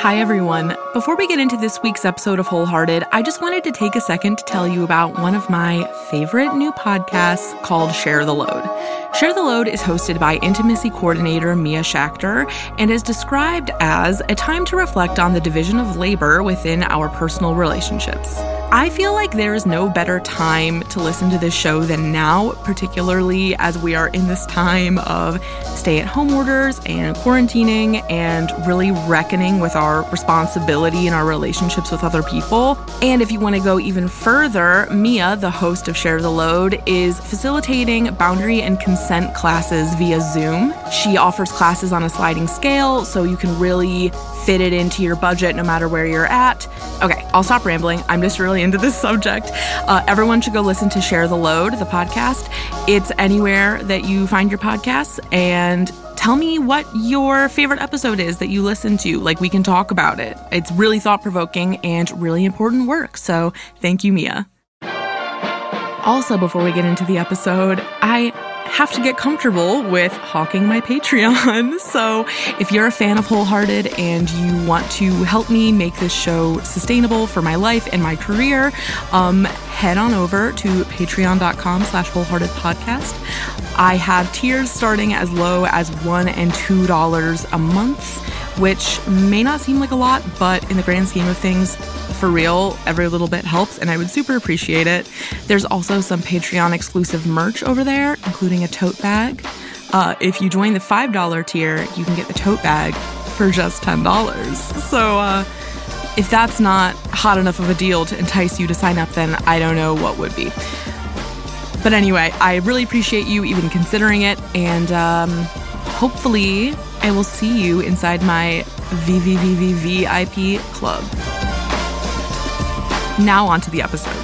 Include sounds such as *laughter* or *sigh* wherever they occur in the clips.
Hi, everyone. Before we get into this week's episode of Wholehearted, I just wanted to take a second to tell you about one of my favorite new podcasts called Share the Load. Share the Load is hosted by intimacy coordinator Mia Schachter and is described as a time to reflect on the division of labor within our personal relationships. I feel like there is no better time to listen to this show than now, particularly as we are in this time of stay at home orders and quarantining and really reckoning with our responsibility in our relationships with other people. And if you want to go even further, Mia, the host of Share the Load, is facilitating boundary and consent classes via Zoom. She offers classes on a sliding scale so you can really fit it into your budget no matter where you're at. Okay, I'll stop rambling. I'm just really into this *laughs* subject. Uh, everyone should go listen to Share the Load, the podcast. It's anywhere that you find your podcasts. And tell me what your favorite episode is that you listen to. Like, we can talk about it. It's really thought provoking and really important work. So, thank you, Mia. Also, before we get into the episode, I have to get comfortable with hawking my Patreon. *laughs* So, if you're a fan of Wholehearted and you want to help me make this show sustainable for my life and my career, um, head on over to patreon.com slash wholehearted podcast. I have tiers starting as low as one and two dollars a month, which may not seem like a lot, but in the grand scheme of things, for real, every little bit helps, and I would super appreciate it. There's also some Patreon exclusive merch over there, including a tote bag. Uh, if you join the $5 tier, you can get the tote bag for just $10. So, uh, if that's not hot enough of a deal to entice you to sign up, then I don't know what would be. But anyway, I really appreciate you even considering it, and um, hopefully, I will see you inside my VVVVVIP club. Now, on to the episode.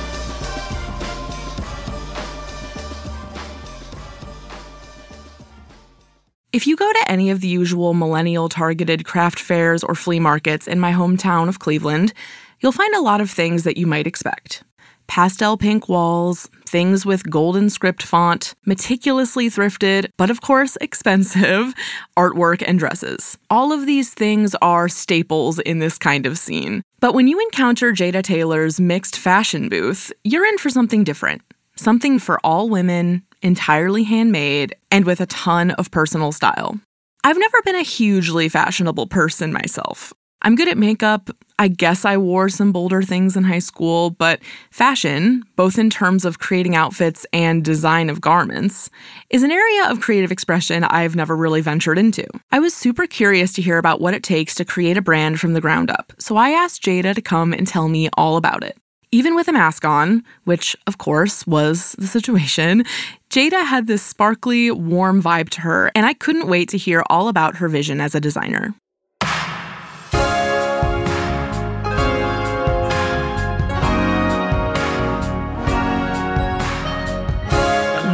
If you go to any of the usual millennial targeted craft fairs or flea markets in my hometown of Cleveland, you'll find a lot of things that you might expect pastel pink walls, things with golden script font, meticulously thrifted, but of course expensive, *laughs* artwork and dresses. All of these things are staples in this kind of scene. But when you encounter Jada Taylor's mixed fashion booth, you're in for something different. Something for all women, entirely handmade, and with a ton of personal style. I've never been a hugely fashionable person myself. I'm good at makeup. I guess I wore some bolder things in high school, but fashion, both in terms of creating outfits and design of garments, is an area of creative expression I've never really ventured into. I was super curious to hear about what it takes to create a brand from the ground up, so I asked Jada to come and tell me all about it. Even with a mask on, which of course was the situation, Jada had this sparkly, warm vibe to her, and I couldn't wait to hear all about her vision as a designer.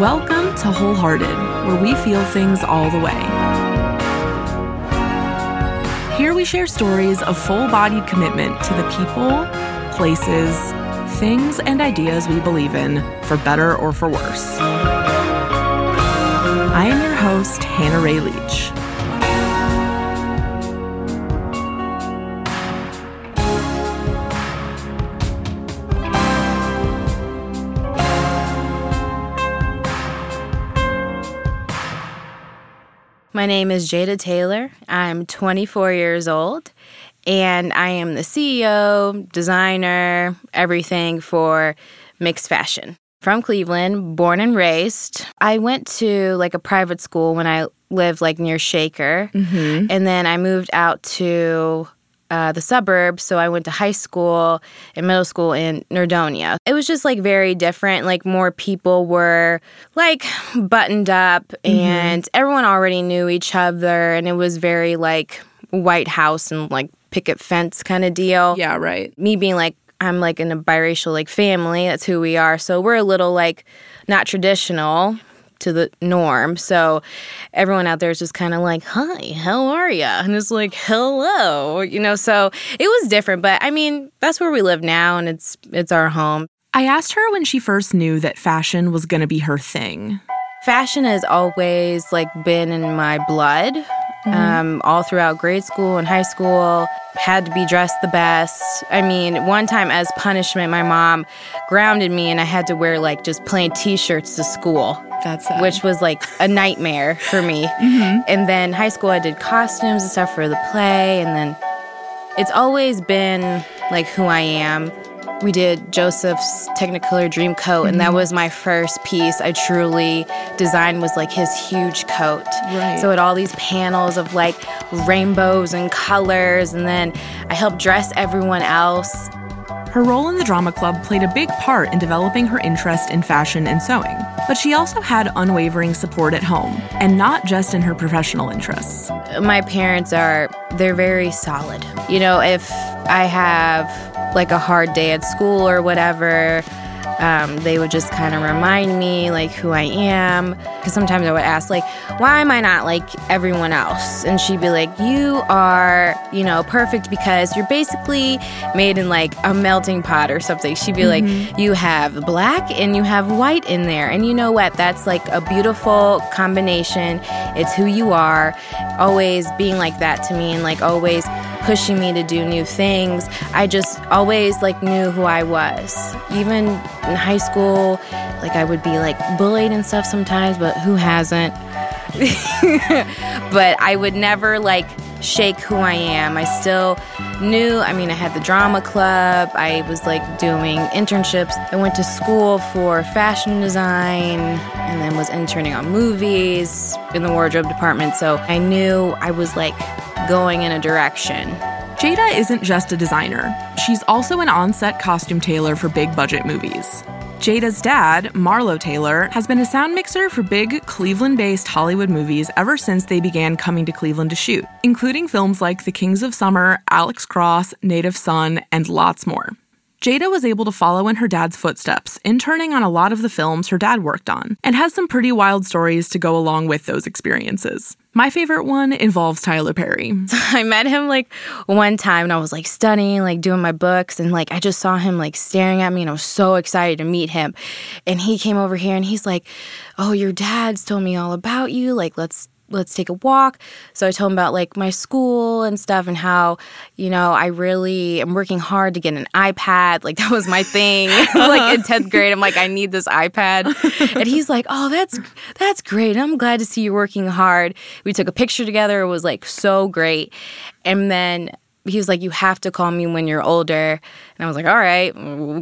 Welcome to Wholehearted, where we feel things all the way. Here we share stories of full bodied commitment to the people, places, things, and ideas we believe in, for better or for worse. I am your host, Hannah Ray Leach. My name is Jada Taylor. I'm 24 years old, and I am the CEO, designer, everything for mixed fashion. From Cleveland, born and raised. I went to like a private school when I lived like near Shaker, Mm-hmm. and then I moved out to uh, the suburbs. So I went to high school and middle school in Nordonia. It was just like very different. Like more people were like buttoned up and everyone already knew each other. And it was very like White House and like picket fence kind of deal. Yeah, right. Me being like, I'm like in a biracial like family. That's who we are. So we're a little like not traditional to the norm. So everyone out there is just kind of like, "Hi, how are ya?" And it's like, "Hello," you know. So it was different, but I mean, that's where we live now, and it's it's our home. I asked her when she first knew that fashion was going to be her thing. Fashion has always like been in my blood. Um, all throughout grade school and high school. Had to be dressed the best. I mean, one time as punishment, my mom grounded me and I had to wear like just plain t shirts to school. That's sad. Which was like a nightmare for me. *laughs* And then high school, I did costumes and stuff for the play. And then it's always been like who I am. We did Joseph's Technicolor Dream Coat, and that mm-hmm. was my first piece I truly designed was like his huge coat. Right. So it had all these panels of like rainbows and colors, and then I helped dress everyone else. Her role in the drama club played a big part in developing her interest in fashion and sewing, but she also had unwavering support at home, and not just in her professional interests. my parents are they're very solid you know if i have like a hard day at school or whatever um, they would just kind of remind me like who i am. Because sometimes i would ask like why am i not like everyone else? And she'd be like you are you know perfect because you're basically made in like a melting pot or something. She'd be like you have black and you have white in there. And you know what? That's like a beautiful combination. It's who you are always being like that to me and like always pushing me to do new things. I just always like knew who i was. Even in high school like i would be like bullied and stuff sometimes but who hasn't? *laughs* But I would never like shake who I am. I still knew, I mean, I had the drama club, I was like doing internships. I went to school for fashion design and then was interning on movies in the wardrobe department. So I knew I was like going in a direction. Jada isn't just a designer, she's also an on set costume tailor for big budget movies. Jada's dad, Marlo Taylor, has been a sound mixer for big Cleveland based Hollywood movies ever since they began coming to Cleveland to shoot, including films like The Kings of Summer, Alex Cross, Native Son, and lots more. Jada was able to follow in her dad's footsteps, interning on a lot of the films her dad worked on, and has some pretty wild stories to go along with those experiences. My favorite one involves Tyler Perry. *laughs* I met him like one time and I was like studying, like doing my books, and like I just saw him like staring at me and I was so excited to meet him. And he came over here and he's like, Oh, your dad's told me all about you. Like, let's let's take a walk. So I told him about like my school and stuff and how, you know, I really am working hard to get an iPad. Like *laughs* that was my thing. *laughs* like in 10th uh-huh. grade, I'm like, I need this iPad. And he's like, Oh, that's that's great. I'm glad to see you working hard. We took a picture together. It was like so great. And then he was like, You have to call me when you're older. And I was like, All right,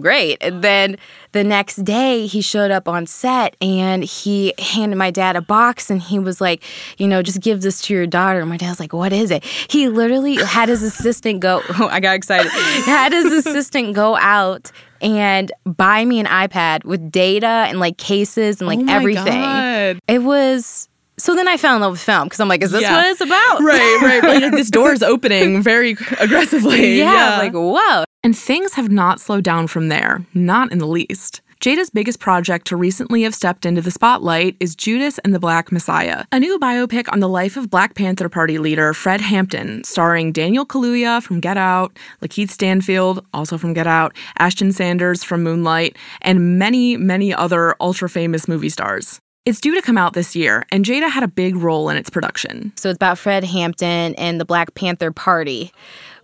great. And then the next day, he showed up on set and he handed my dad a box and he was like, You know, just give this to your daughter. And my dad was like, What is it? He literally had his assistant go, *laughs* I got excited, had his assistant go out and buy me an iPad with data and like cases and like Oh my everything. God. It was. So then I fell in love with film because I'm like, is this Yeah. what it's about? Right, right. Like, this door is *laughs* opening very aggressively. yeah, like whoa. And things have not slowed down from there, not in the least. Jada's biggest project to recently have stepped into the spotlight is Judas and the Black Messiah, a new biopic on the life of Black Panther Party leader Fred Hampton, starring Daniel Kaluuya from Get Out, Lakeith Stanfield, also from Get Out, Ashton Sanders from Moonlight, and many, many other ultra famous movie stars. It's due to come out this year, and Jada had a big role in its production. So it's about Fred Hampton and the Black Panther Party,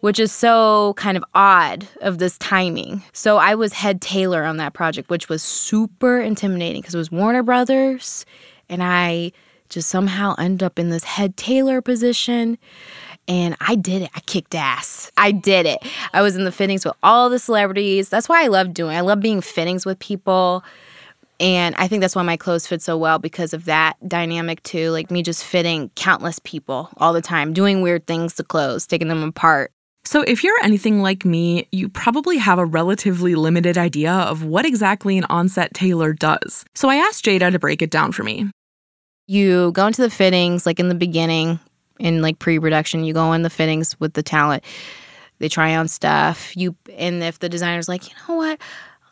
which is so kind of odd of this timing. So I was head tailor on that project, which was super intimidating because it was Warner Brothers, and I just somehow ended up in this head tailor position. And I did it. I kicked ass. I did it. I was in the fittings with all the celebrities. That's why I love doing. it. I love being fittings with people. And I think that's why my clothes fit so well because of that dynamic too. Like me just fitting countless people all the time, doing weird things to clothes, taking them apart. So, if you're anything like me, you probably have a relatively limited idea of what exactly an onset tailor does. So, I asked Jada to break it down for me. You go into the fittings like in the beginning, in like pre-production, you go in the fittings with the talent. They try on stuff. You and if the designer's like, you know what?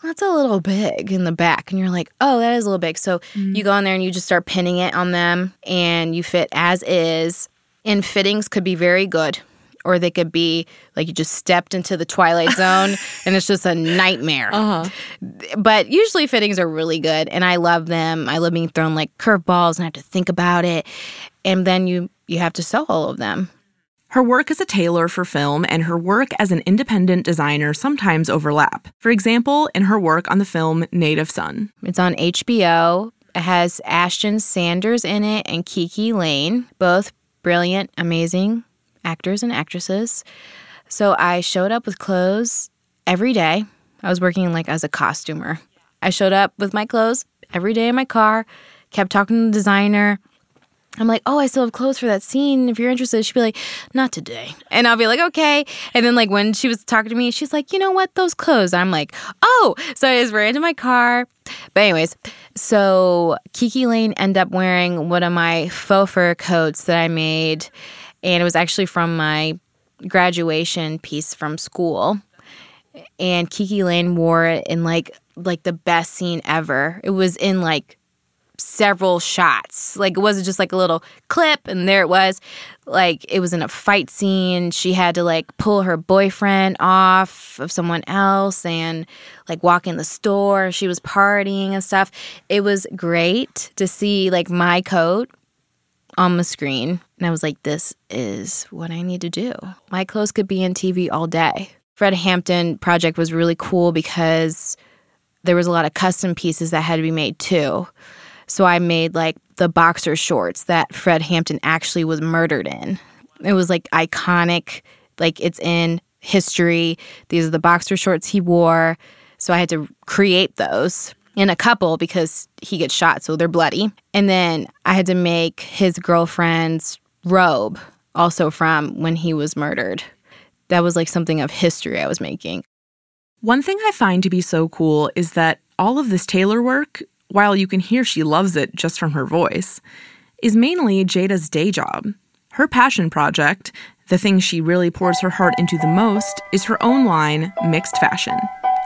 That's a little big in the back. And you're like, oh, that is a little big. So you go in there and you just start pinning it on them and you fit as is. And fittings could be very good. Or they could be like you just stepped into the twilight zone *laughs* and it's just a nightmare. Uh-huh. But usually fittings are really good and I love them. I love being thrown like curveballs and I have to think about it. And then you you have to sew all of them. Her work as a tailor for film and her work as an independent designer sometimes overlap. For example, in her work on the film Native Son. It's on HBO. It has Ashton Sanders in it and KiKi Layne, both brilliant, amazing actors and actresses. So I showed up with clothes every day. I was working like as a costumer. I showed up with my clothes every day in my car, kept talking to the designer. I'm like, oh, I still have clothes for that scene. If you're interested, she'd be like, not today. And I'll be like, okay. And then, like, when she was talking to me, she's like, you know what? Those clothes. I'm like, oh. So I just ran into my car. But, anyways, so KiKi Layne ended up wearing one of my faux fur coats that I made. And it was actually from my graduation piece from school. And KiKi Layne wore it in like like the best scene ever. It was in like several shots. Like it wasn't just like a little clip and there it was. Like it was in a fight scene. She had to like pull her boyfriend off of someone else and like walk in the store. She was partying and stuff. It was great to see like my coat on the screen. And I was like, this is what I need to do. My clothes could be in TV all day. Fred Hampton project was really cool because there was a lot of custom pieces that had to be made too. So I made like the boxer shorts that Fred Hampton actually was murdered in. It was like iconic, like it's in history. These are the boxer shorts he wore. So I had to create those in a couple because he gets shot, so they're bloody. And then I had to make his girlfriend's robe also from when he was murdered. That was like something of history I was making. One thing I find to be so cool is that all of this tailor work while you can hear she loves it just from her voice, is mainly Jada's day job. Her passion project, the thing she really pours her heart into the most, is her own line, Mixed Fashion.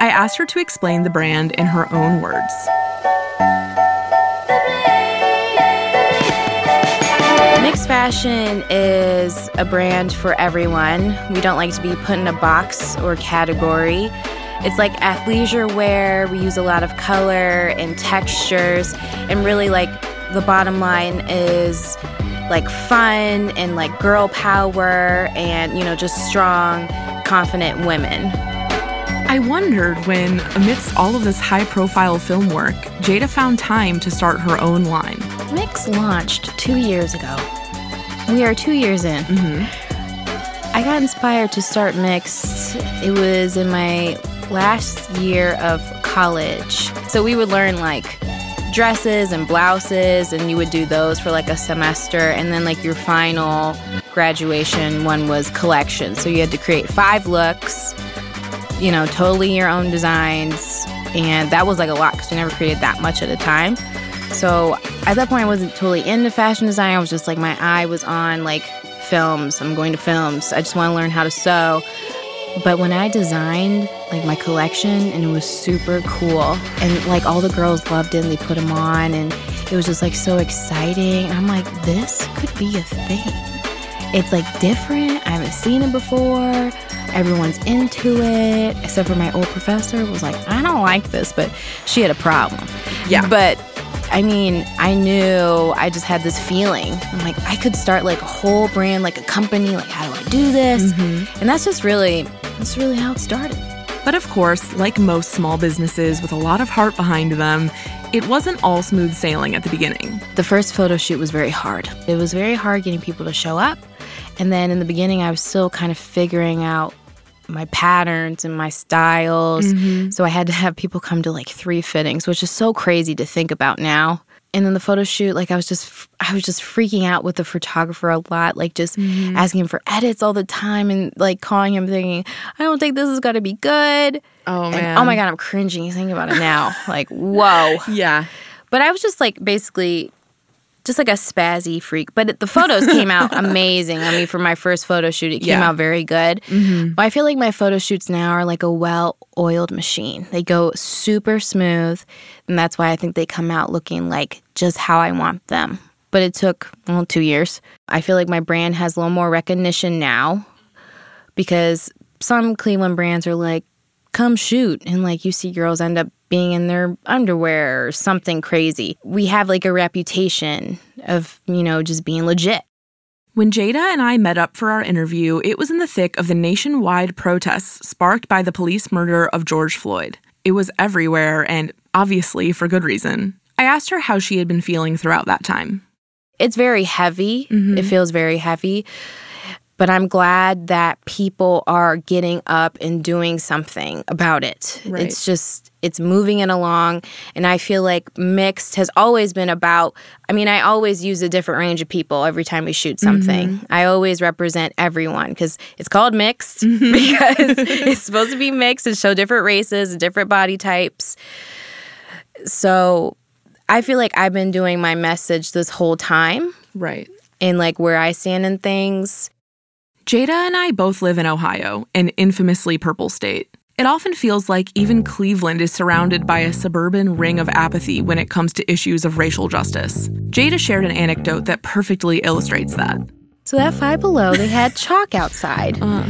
I asked her to explain the brand in her own words. Mixed Fashion is a brand for everyone. We don't like to be put in a box or category. It's like athleisure wear. We use a lot of color and textures. And really, like, the bottom line is like fun and like girl power and, you know, just strong, confident women. I wondered when, amidst all of this high profile film work, Jada found time to start her own line. Mix launched two years ago. We are two years in. Mm-hmm. I got inspired to start Mix. It was in my last year of college. So we would learn like dresses and blouses, and you would do those for like a semester. And then, like, your final graduation one was collection. So you had to create five looks, you know, totally your own designs. And that was like a lot because we never created that much at a time. So at that point, I wasn't totally into fashion design. I was just like, my eye was on like films. I'm going to films. I just want to learn how to sew. But when I designed like my collection and it was super cool and like all the girls loved it and they put them on and it was just like so exciting. And I'm like, this could be a thing. It's like different. I haven't seen it before. Everyone's into it, except for my old professor was like, I don't like this, but she had a problem. Yeah. But I mean, I knew I just had this feeling. I'm like, I could start like a whole brand, like a company. Like, how do I do this? Mm-hmm. And that's just really, that's really how it started. But of course, like most small businesses with a lot of heart behind them, it wasn't all smooth sailing at the beginning. The first photo shoot was very hard. It was very hard getting people to show up. And then in the beginning, I was still kind of figuring out my patterns and my styles. Mm-hmm. So I had to have people come to like three fittings, which is so crazy to think about now. And then the photo shoot, like I was just, I was just freaking out with the photographer a lot, like just Mm-hmm. asking him for edits all the time and like calling him thinking, I don't think this is gonna be good. Oh And, oh my god, I'm cringing thinking about it now. like, whoa. *laughs* Yeah. But I was just like basically just like a spazzy freak. But the photos came out *laughs* amazing. I mean, for my first photo shoot, it came Yeah. out very good. Mhm. But I feel like my photo shoots now are like a well oiled machine. They go super smooth. And that's why I think they come out looking like just how I want them. But it took, well, two years. I feel like my brand has a little more recognition now because some Cleveland brands are like, come shoot. And like you see girls end up being in their underwear or something crazy. We have like a reputation of, you know, just being legit. When Jada and I met up for our interview, it was in the thick of the nationwide protests sparked by the police murder of George Floyd. It was everywhere, and obviously for good reason. I asked her how she had been feeling throughout that time. It's very heavy. Mm-hmm. It feels very heavy. But I'm glad that people are getting up and doing something about it. Right. It's just, it's moving it along. And I feel like mixed has always been about, I mean, I always use a different range of people every time we shoot something. Mm-hmm. I always represent everyone because it's called mixed mm-hmm. *laughs* because it's supposed to be mixed and show different races and different body types. So I feel like I've been doing my message this whole time. Right. And like where I stand in things. Jada and I both live in Ohio, an infamously purple state. It often feels like even Cleveland is surrounded by a suburban ring of apathy when it comes to issues of racial justice. Jada shared an anecdote that perfectly illustrates that. So that Five Below, they had chalk outside. Uh-huh.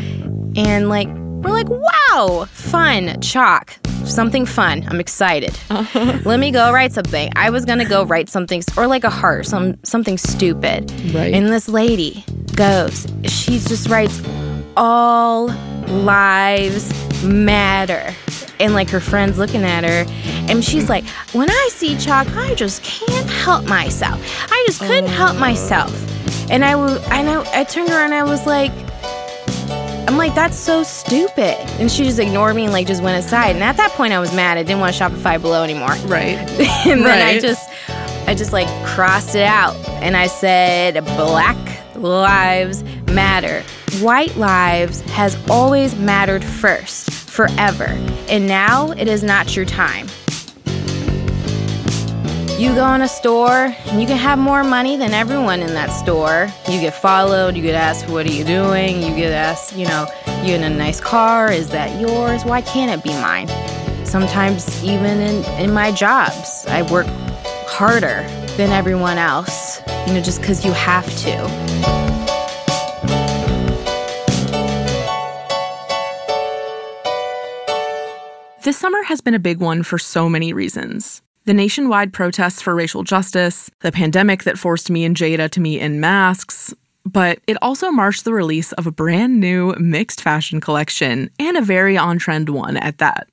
And like we're like, wow, fun, chalk, something fun. I'm excited. *laughs* Let me go write something. I was gonna go write something, or like a heart, some something stupid. Right. And this lady goes, she just writes, all lives matter. And like her friends looking at her, and she's like, when I see chalk, I just can't help myself. I just couldn't oh. help myself. And I, w- I know, I turned around and I was like, I'm like, that's so stupid. And she just ignored me and like just went aside. And at that point I was mad. I didn't want to shop at Five Below anymore. Right. *laughs* and then right. I just I just like crossed it out and I said black lives matter. White lives has always mattered first, forever. And now it is not your time. You go in a store and you can have more money than everyone in that store. You get followed, you get asked, What are you doing? You get asked, you know, you in a nice car, is that yours? Why can't it be mine? Sometimes, even in, in my jobs, I work harder than everyone else, you know, just because you have to. This summer has been a big one for so many reasons the nationwide protests for racial justice, the pandemic that forced me and Jada to meet in masks, but it also marked the release of a brand new mixed fashion collection and a very on trend one at that.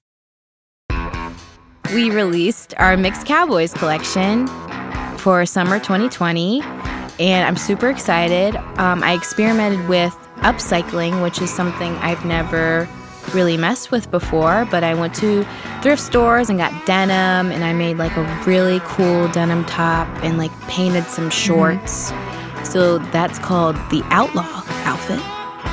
We released our Mixed Cowboys collection for summer 2020, and I'm super excited. Um, I experimented with upcycling, which is something I've never really messed with before, but I went to thrift stores and got denim and I made like a really cool denim top and like painted some mm-hmm. shorts. Mm-hmm. So that's called the Outlaw outfit.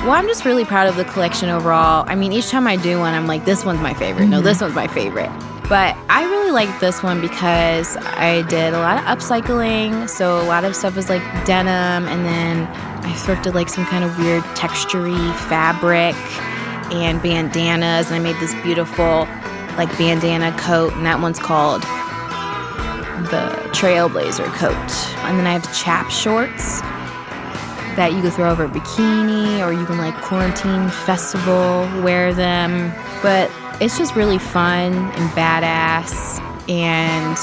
Well, I'm just really proud of the collection overall. I mean, each time I do one, I'm like, this one's my favorite. Mm-hmm. No, this one's my favorite. But I really like this one because I did a lot of upcycling. So a lot of stuff was like denim, and then I thrifted like some kind of weird textury fabric and bandanas. And I made this beautiful like bandana coat, and that one's called the Trailblazer coat. And then I have chap shorts that you can throw over a bikini or you can like quarantine festival wear them. But it's just really fun and badass and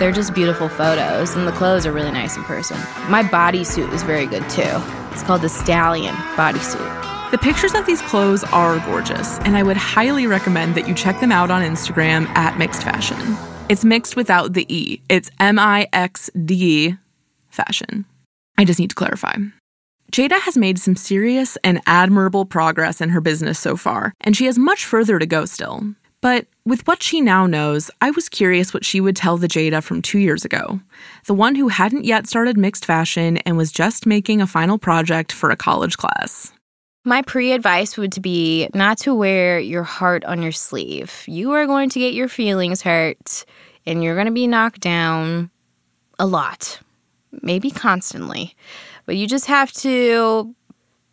they're just beautiful photos and the clothes are really nice in person. My bodysuit is very good too. It's called the Stallion bodysuit. The pictures of these clothes are gorgeous, and I would highly recommend that you check them out on Instagram at Mixed Fashion. It's mixed without the E, it's M I X D fashion. I just need to clarify. Jada has made some serious and admirable progress in her business so far, and she has much further to go still. But with what she now knows, I was curious what she would tell the Jada from two years ago, the one who hadn't yet started mixed fashion and was just making a final project for a college class. My pre advice would be not to wear your heart on your sleeve. You are going to get your feelings hurt and you're going to be knocked down a lot, maybe constantly. But you just have to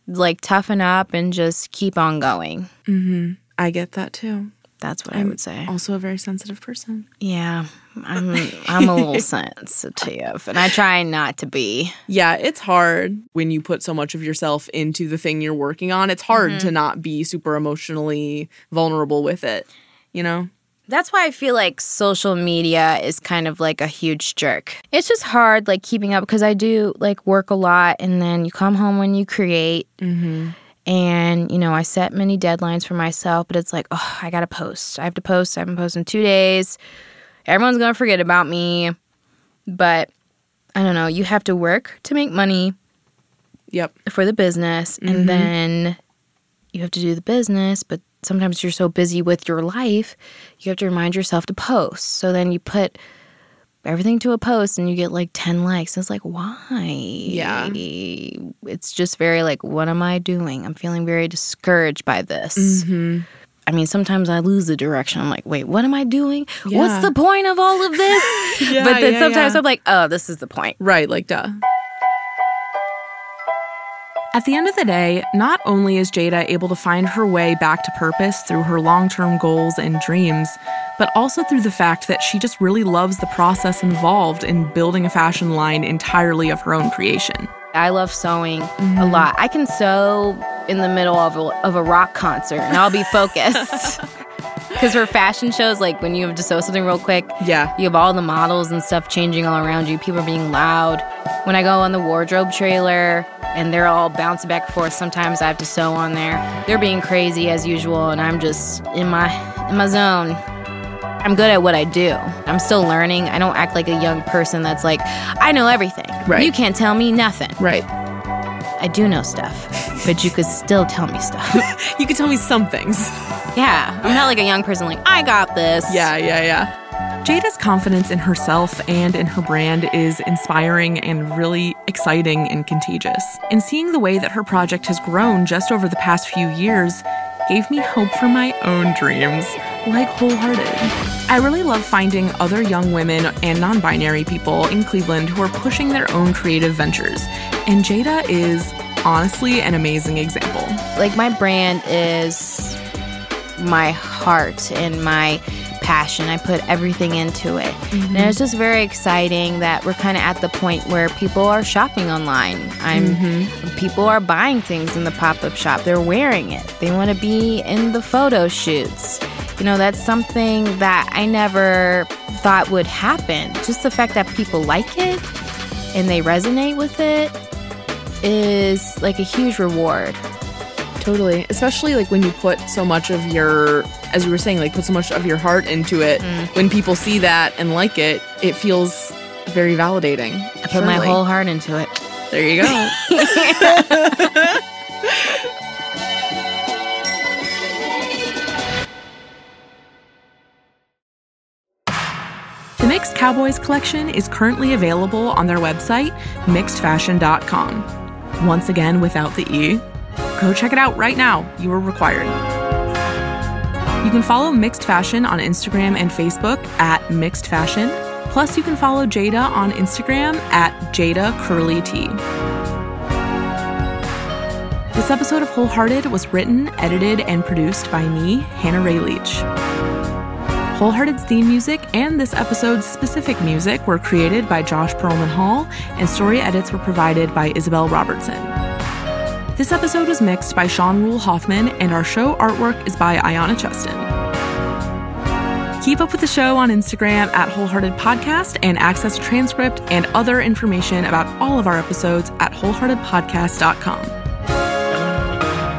like toughen up and just keep on going. Mm-hmm. I get that too. That's what I'm I would say. Also, a very sensitive person. Yeah, I'm. I'm a little sensitive, and I try not to be. Yeah, it's hard when you put so much of yourself into the thing you're working on. It's hard mm-hmm. to not be super emotionally vulnerable with it. You know. That's why I feel like social media is kind of like a huge jerk. It's just hard, like keeping up, because I do like work a lot, and then you come home when you create. Mm-hmm. And, you know, I set many deadlines for myself, but it's like, oh, I gotta post. I have to post. I haven't posted in two days. Everyone's gonna forget about me. But I don't know, you have to work to make money Yep. for the business, Mhm. and then you have to do the business, but sometimes you're so busy with your life, you have to remind yourself to post. So then you put everything to a post and you get like 10 likes. And it's like, why? Yeah. It's just very like, what am I doing? I'm feeling very discouraged by this. Mm-hmm. I mean, sometimes I lose the direction. I'm like, wait, what am I doing? Yeah. What's the point of all of this? *laughs* Yeah, but then yeah, sometimes yeah. I'm like, oh, this is the point. Right, like duh. At the end of the day, not only is Jada able to find her way back to purpose through her long term goals and dreams, but also through the fact that she just really loves the process involved in building a fashion line entirely of her own creation. I love sewing a Mm-hmm. lot. I can sew in the middle of a, of a rock concert and I'll be focused. *laughs* Because for fashion shows, like when you have to sew something real quick, Yeah. you have all the models and stuff changing all around you. People are being loud. When I go on the wardrobe trailer and they're all bouncing back and forth, sometimes I have to sew on there. They're being crazy as usual, and I'm just in my in my zone. I'm good at what I do. I'm still learning. I don't act like a young person that's like, I know everything. Right. You can't tell me nothing. Right. I do know stuff, but you could still tell me stuff. *laughs* You could tell me some things. yeah, I'm not like a young person like, I got this. Yeah, yeah, yeah. Jada's confidence in herself and in her brand is inspiring and really exciting and contagious. And seeing the way that her project has grown just over the past few years gave me hope for my own dreams, like Wholehearted. I really love finding other young women and non binary people in Cleveland who are pushing their own creative ventures. And Jada is honestly an amazing example. like my brand is my heart and my passion. I put everything into it. And mm-hmm. it's just very exciting that we're kind of at the point where people are shopping online. I'm mm-hmm. people are buying things in the pop-up shop. They're wearing it. They want to be in the photo shoots. You know, that's something that I never thought would happen. Just the fact that people like it and they resonate with it is like a huge reward. Totally. Especially like when you put so much of your, as you were saying, like put so much of your heart into it. Mm. When people see that and like it, it feels very validating. I put my whole heart into it. There you go. *laughs* *laughs* Mixed Cowboys collection is currently available on their website, mixdfashion.com. Once again, without the E. Go check it out right now. You are required. You can follow Mixed Fashion on Instagram and Facebook at Mixed Fashion. Plus, you can follow Jada on Instagram at Jada Curly T. This episode of Wholehearted was written, edited, and produced by me, Hannah Ray Leach. Wholehearted's theme music and this episode's specific music were created by Josh Perlman Hall, and story edits were provided by Isabel Robertson. This episode was mixed by Sean Rule Hoffman, and our show artwork is by Ayana Cheston. Keep up with the show on Instagram at Wholehearted Podcast and access transcript and other information about all of our episodes at wholeheartedpodcast.com.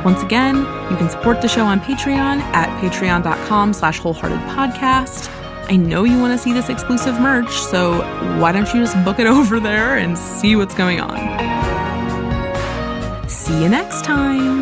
Once again, you can support the show on Patreon at patreon.com slash wholeheartedpodcast. I know you want to see this exclusive merch, so why don't you just book it *laughs* over there and see what's going on? See you next time.